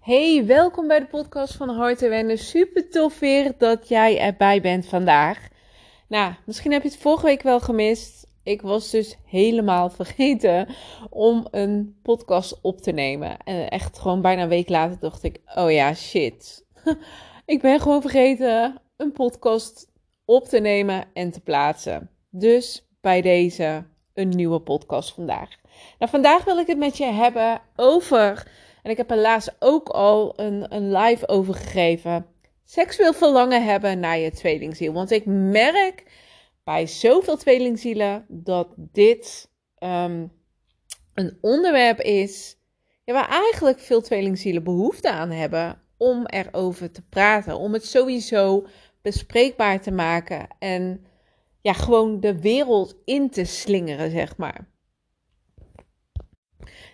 Hey, welkom bij de podcast van Hart en Wennen. Super tof weer dat jij erbij bent vandaag. Nou, misschien heb je het vorige week wel gemist. Ik was dus helemaal vergeten om een podcast op te nemen. En echt gewoon bijna een week later dacht ik, oh ja, shit. ik ben gewoon vergeten een podcast op te nemen en te plaatsen. Dus bij deze een nieuwe podcast vandaag. Nou, vandaag wil ik het met je hebben over en ik heb laatst ook al een, een live over gegeven. Seksueel verlangen hebben naar je tweelingziel. Want ik merk bij zoveel tweelingzielen dat dit ehm, een onderwerp is ja, waar eigenlijk veel tweelingzielen behoefte aan hebben om erover te praten. Om het sowieso bespreekbaar te maken en ja, gewoon de wereld in te slingeren, zeg maar.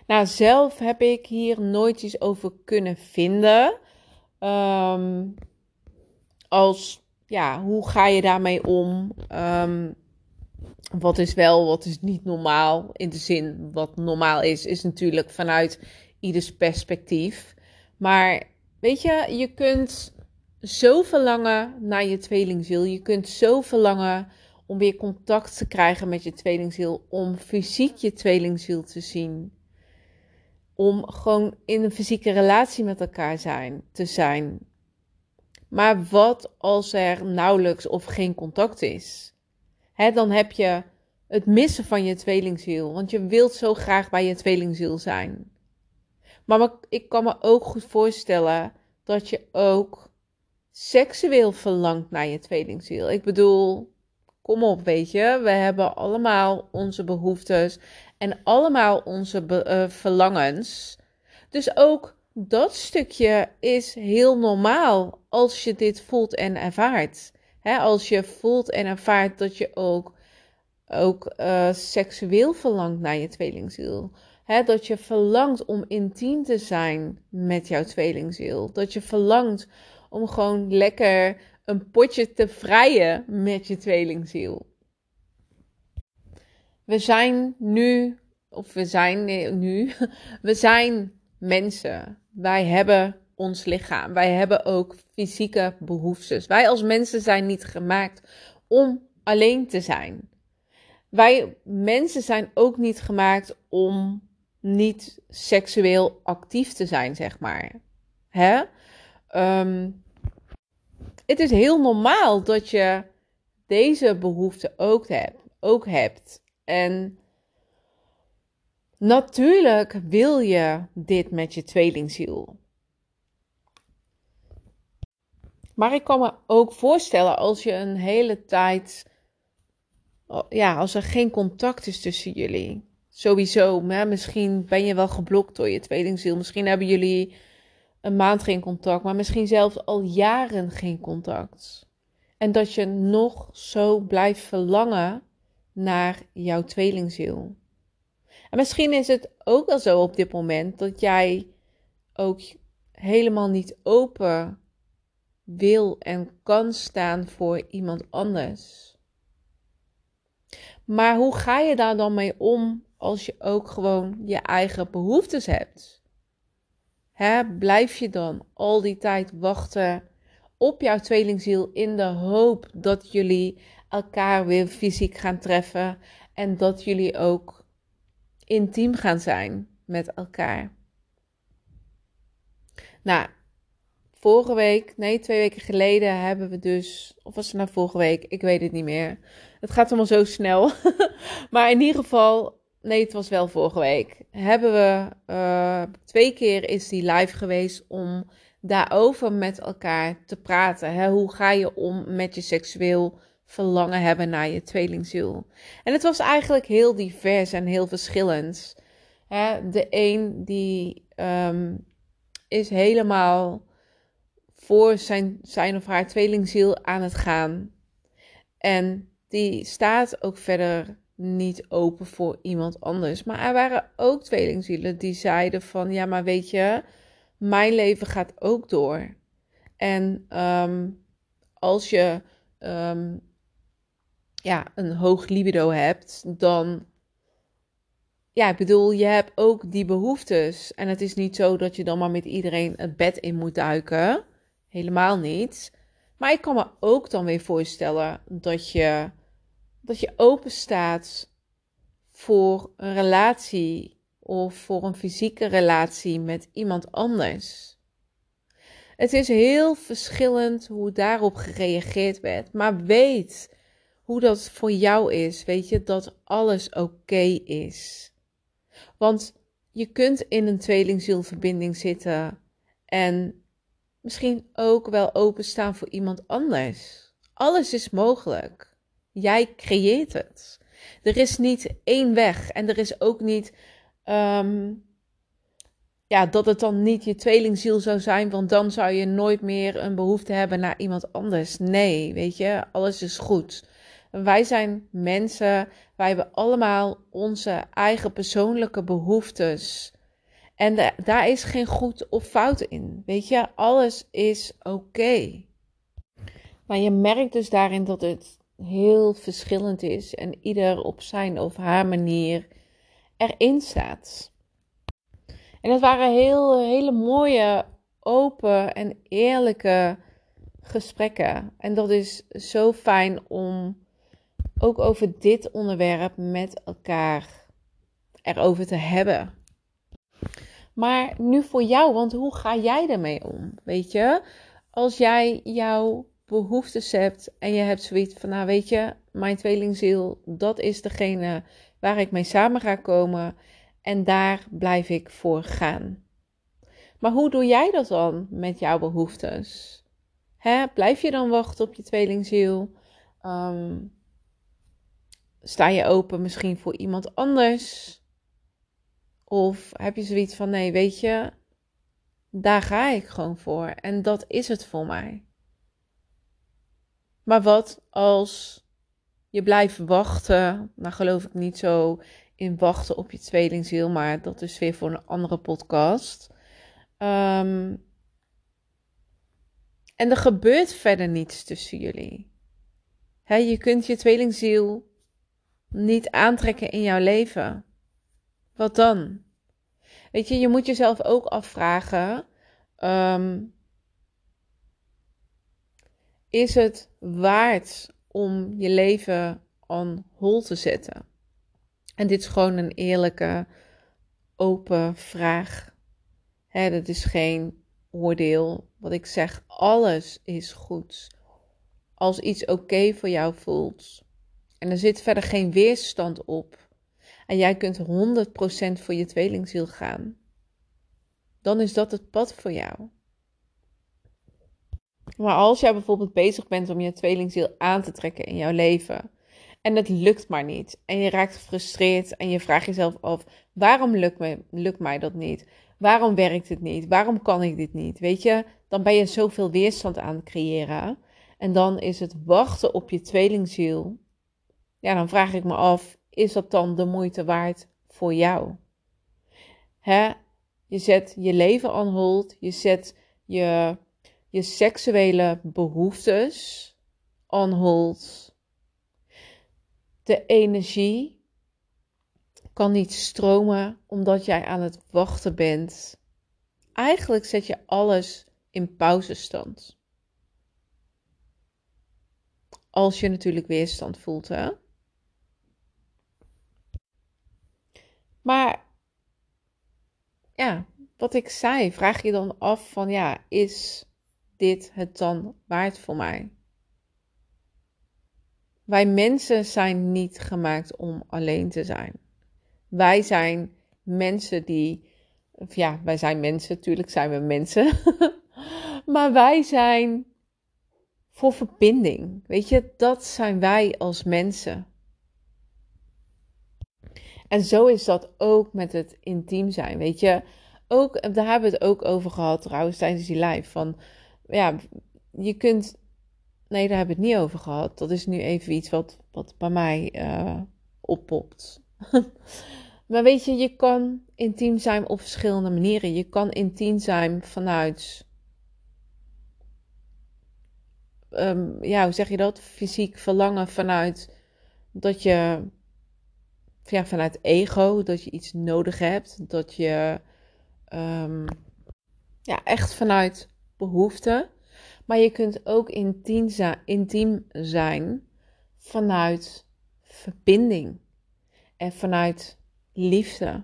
Nou, zelf heb ik hier nooit iets over kunnen vinden. Ehm, als, ja, hoe ga je daarmee om? Um, wat is wel, wat is niet normaal? In de zin, wat normaal is, is natuurlijk vanuit ieders perspectief. Maar weet je, je kunt zo verlangen naar je tweelingziel. Je kunt zo verlangen om weer contact te krijgen met je tweelingziel. Om fysiek je tweelingziel te zien om gewoon in een fysieke relatie met elkaar zijn, te zijn. Maar wat als er nauwelijks of geen contact is? Dan heb je het missen van je tweelingziel, want je wilt zo graag bij je tweelingziel zijn. Maar ik kan me ook goed voorstellen dat je ook seksueel verlangt naar je tweelingziel. Ik bedoel, kom op, weet je, we hebben allemaal onze behoeftes en allemaal onze uh, verlangens. Dus ook dat stukje is heel normaal als je dit voelt en ervaart. als je voelt en ervaart dat je ook, ook uh, seksueel verlangt naar je tweelingziel. dat je verlangt om intiem te zijn met jouw tweelingziel. Dat je verlangt om gewoon lekker een potje te vrijen met je tweelingziel. We zijn nu, of we zijn nu, we zijn mensen. Wij hebben ons lichaam. Wij hebben ook fysieke behoeftes. Wij als mensen zijn niet gemaakt om alleen te zijn. Wij mensen zijn ook niet gemaakt om niet seksueel actief te zijn, zeg maar. Hè? Ehm, het is heel normaal dat je deze behoefte ook. Ook hebt. En natuurlijk wil je dit met je tweelingziel. Maar ik kan me ook voorstellen als je een hele tijd, ja, als er geen contact is tussen jullie. Sowieso, maar misschien ben je wel geblokt door je tweelingziel. Misschien hebben jullie een maand geen contact, maar misschien zelfs al jaren geen contact. En dat je nog zo blijft verlangen naar jouw tweelingziel. En misschien is het ook wel zo op dit moment dat jij ook helemaal niet open wil en kan staan voor iemand anders. Maar hoe ga je daar dan mee om als je ook gewoon je eigen behoeftes hebt? Blijf je dan al die tijd wachten op jouw tweelingziel in de hoop dat jullie elkaar weer fysiek gaan treffen en dat jullie ook intiem gaan zijn met elkaar. Nou, vorige week, nee, twee weken geleden hebben we dus, of was het nou vorige week? Ik weet het niet meer. Het gaat allemaal zo snel. maar in ieder geval, nee, het was wel vorige week. Hebben we uh, twee keer is die live geweest om daarover met elkaar te praten. Hè? Hoe ga je om met je seksueel verlangen hebben naar je tweelingziel. En het was eigenlijk heel divers en heel verschillend. de een die ehm, is helemaal voor zijn, zijn of haar tweelingziel aan het gaan. En die staat ook verder niet open voor iemand anders. Maar er waren ook tweelingzielen die zeiden van ja, maar weet je, mijn leven gaat ook door. En ehm, als je um, ja, een hoog libido hebt, dan ja, ik bedoel, je hebt ook die behoeftes. En het is niet zo dat je dan maar met iedereen het bed in moet duiken. Helemaal niet. Maar ik kan me ook dan weer voorstellen dat je, dat je open staat voor een relatie of voor een fysieke relatie met iemand anders. Het is heel verschillend hoe daarop gereageerd werd. Maar weet hoe dat voor jou is. Weet je dat alles oké is. Want je kunt in een tweelingzielverbinding zitten en misschien ook wel openstaan voor iemand anders. Alles is mogelijk. Jij creëert het. Er is niet één weg en er is ook niet ehm, ja, dat het dan niet je tweelingziel zou zijn, want dan zou je nooit meer een behoefte hebben naar iemand anders. Nee, weet je, alles is goed. Wij zijn mensen, wij hebben allemaal onze eigen persoonlijke behoeftes. En daar is geen goed of fout in. Weet je, alles is oké. Maar je merkt dus daarin dat het heel verschillend is en ieder op zijn of haar manier erin staat. En het waren heel, hele mooie, open en eerlijke gesprekken. En dat is zo fijn om ook over dit onderwerp met elkaar erover te hebben. Maar nu voor jou, want hoe ga jij ermee om? Weet je, als jij jouw behoeftes hebt en je hebt zoiets van, nou weet je, mijn tweelingziel, dat is degene waar ik mee samen ga komen en daar blijf ik voor gaan. Maar hoe doe jij dat dan met jouw behoeftes? Hè? Blijf je dan wachten op je tweelingziel? Um, sta je open misschien voor iemand anders? Of heb je zoiets van: nee, weet je, daar ga ik gewoon voor en dat is het voor mij. Maar wat als je blijft wachten? Nou, geloof ik niet zo in wachten op je tweelingziel, maar dat is weer voor een andere podcast. Ehm, en er gebeurt verder niets tussen jullie. je kunt je tweelingziel niet aantrekken in jouw leven. Wat dan? Weet je, je moet jezelf ook afvragen: ehm, is het waard om je leven on hold te zetten? En dit is gewoon een eerlijke, open vraag. Hè, dat is geen oordeel. Wat ik zeg, alles is goed. Als iets oké voor jou voelt en er zit verder geen weerstand op en jij kunt 100% voor je tweelingziel gaan, dan is dat het pad voor jou. Maar als jij bijvoorbeeld bezig bent om je tweelingziel aan te trekken in jouw leven en het lukt maar niet. En je raakt gefrustreerd en je vraagt jezelf af: waarom lukt, me, lukt mij dat niet? Waarom werkt het niet? Waarom kan ik dit niet? Weet je, dan ben je zoveel weerstand aan het creëren. En dan is het wachten op je tweelingziel. Ja, dan vraag ik me af: is dat dan de moeite waard voor jou? Hè? Je zet je leven aan hold, je zet je, je seksuele behoeftes on hold de energie kan niet stromen omdat jij aan het wachten bent. Eigenlijk zet je alles in pauzestand. Als je natuurlijk weerstand voelt, hè? Maar ja, wat ik zei, vraag je dan af van ja, is dit het dan waard voor mij? Wij mensen zijn niet gemaakt om alleen te zijn. Wij zijn mensen die, ja, wij zijn mensen, natuurlijk zijn we mensen, maar wij zijn voor verbinding. Weet je, dat zijn wij als mensen. En zo is dat ook met het intiem zijn. Weet je, ook, daar hebben we het ook over gehad trouwens tijdens die live. Van ja, je kunt Nee, daar hebben we het niet over gehad. Dat is nu even iets wat, wat bij mij uh, oppopt. maar weet je, je kan intiem zijn op verschillende manieren. Je kan intiem zijn vanuit. Um, ja, hoe zeg je dat? Fysiek verlangen vanuit dat je ja, vanuit ego, dat je iets nodig hebt, dat je ehm, ja, echt vanuit behoefte. Maar je kunt ook intiem, zijn vanuit verbinding en vanuit liefde.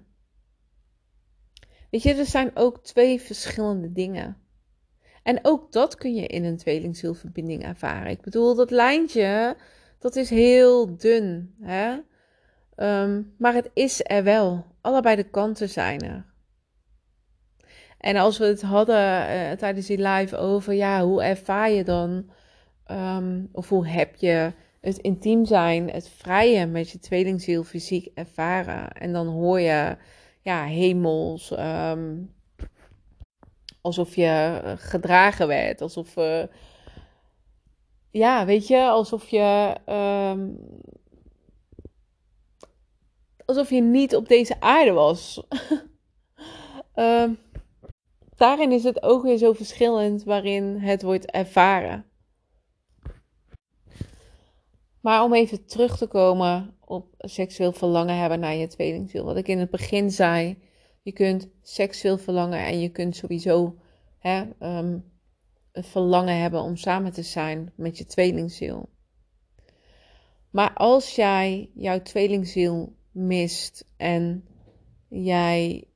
Weet je, er zijn ook twee verschillende dingen. En ook dat kun je in een tweelingzielverbinding ervaren. Ik bedoel, dat lijntje, dat is heel dun. Hè? Ehm, maar het is er wel. Allebei de kanten zijn er. En als we het hadden uh, tijdens die live over, ja, hoe ervaar je dan, um, of hoe heb je het intiem zijn, het vrije met je tweelingziel fysiek ervaren. En dan hoor je, ja, hemels, um, alsof je gedragen werd, alsof, uh, ja, weet je, alsof je, alsof je niet op deze aarde was. um, daarin is het ook weer zo verschillend waarin het wordt ervaren. Maar om even terug te komen op seksueel verlangen hebben naar je tweelingziel. Wat ik in het begin zei, je kunt seksueel verlangen en je kunt sowieso hè, um, een verlangen hebben om samen te zijn met je tweelingziel. Maar als jij jouw tweelingziel mist en jij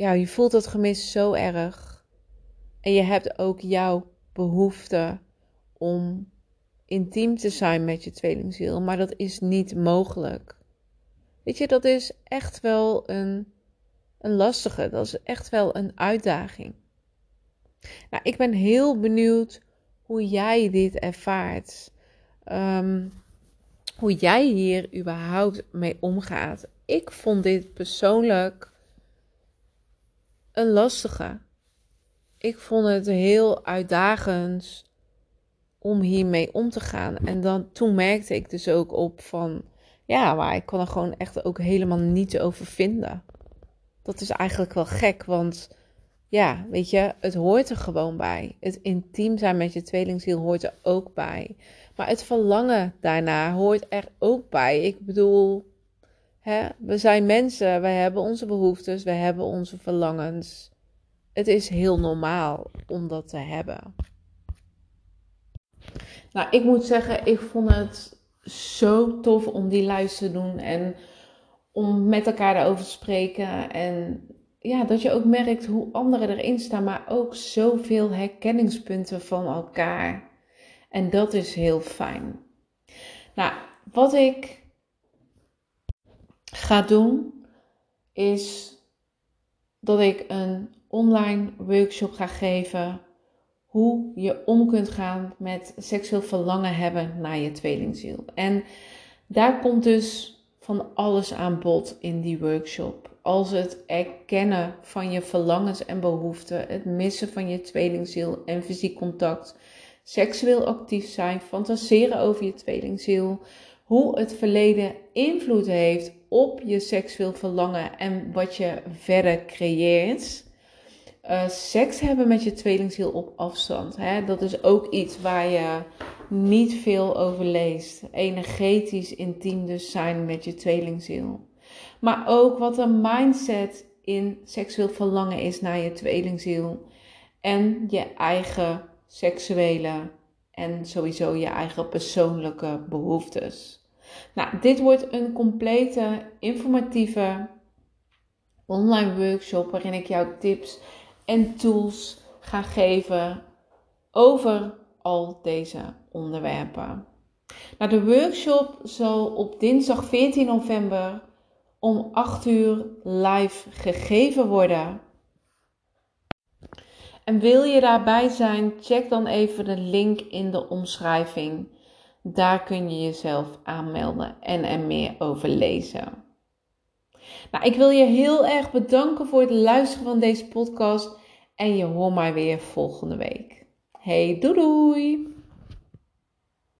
ja, je voelt het gemis zo erg. En je hebt ook jouw behoefte om intiem te zijn met je tweelingziel, maar dat is niet mogelijk. Weet je, dat is echt wel een, een lastige, dat is echt wel een uitdaging. Nou, ik ben heel benieuwd hoe jij dit ervaart. Ehm, hoe jij hier überhaupt mee omgaat. Ik vond dit persoonlijk een lastige. Ik vond het heel uitdagend om hiermee om te gaan. En dan, toen merkte ik dus ook op van, ja, maar ik kon er gewoon echt ook helemaal niets over vinden. Dat is eigenlijk wel gek, want ja, weet je, het hoort er gewoon bij. Het intiem zijn met je tweelingziel hoort er ook bij. Maar het verlangen daarna hoort er ook bij. Ik bedoel, Hè? We zijn mensen, we hebben onze behoeftes, we hebben onze verlangens. Het is heel normaal om dat te hebben. Nou, ik moet zeggen, ik vond het zo tof om die lijst te doen en om met elkaar erover te spreken. En ja, dat je ook merkt hoe anderen erin staan, maar ook zoveel herkenningspunten van elkaar. En dat is heel fijn. Nou, wat ik ga doen, is dat ik een online workshop ga geven hoe je om kunt gaan met seksueel verlangen hebben naar je tweelingziel. En daar komt dus van alles aan bod in die workshop. Als het erkennen van je verlangens en behoeften, het missen van je tweelingziel en fysiek contact, seksueel actief zijn, fantaseren over je tweelingziel, hoe het verleden invloed heeft op je seksueel verlangen en wat je verder creëert. Uh, seks hebben met je tweelingziel op afstand. Hè? Dat is ook iets waar je niet veel over leest. Energetisch intiem dus zijn met je tweelingziel. Maar ook wat een mindset in seksueel verlangen is naar je tweelingziel. En je eigen seksuele en sowieso je eigen persoonlijke behoeftes. Nou, dit wordt een complete informatieve online workshop waarin ik jou tips en tools ga geven over al deze onderwerpen. Nou, de workshop zal op dinsdag 14 november om 8 uur live gegeven worden. En wil je daarbij zijn, check dan even de link in de omschrijving. Daar kun je jezelf aanmelden en er meer over lezen. Nou, ik wil je heel erg bedanken voor het luisteren van deze podcast en je hoort mij weer volgende week. Hey, doei doei!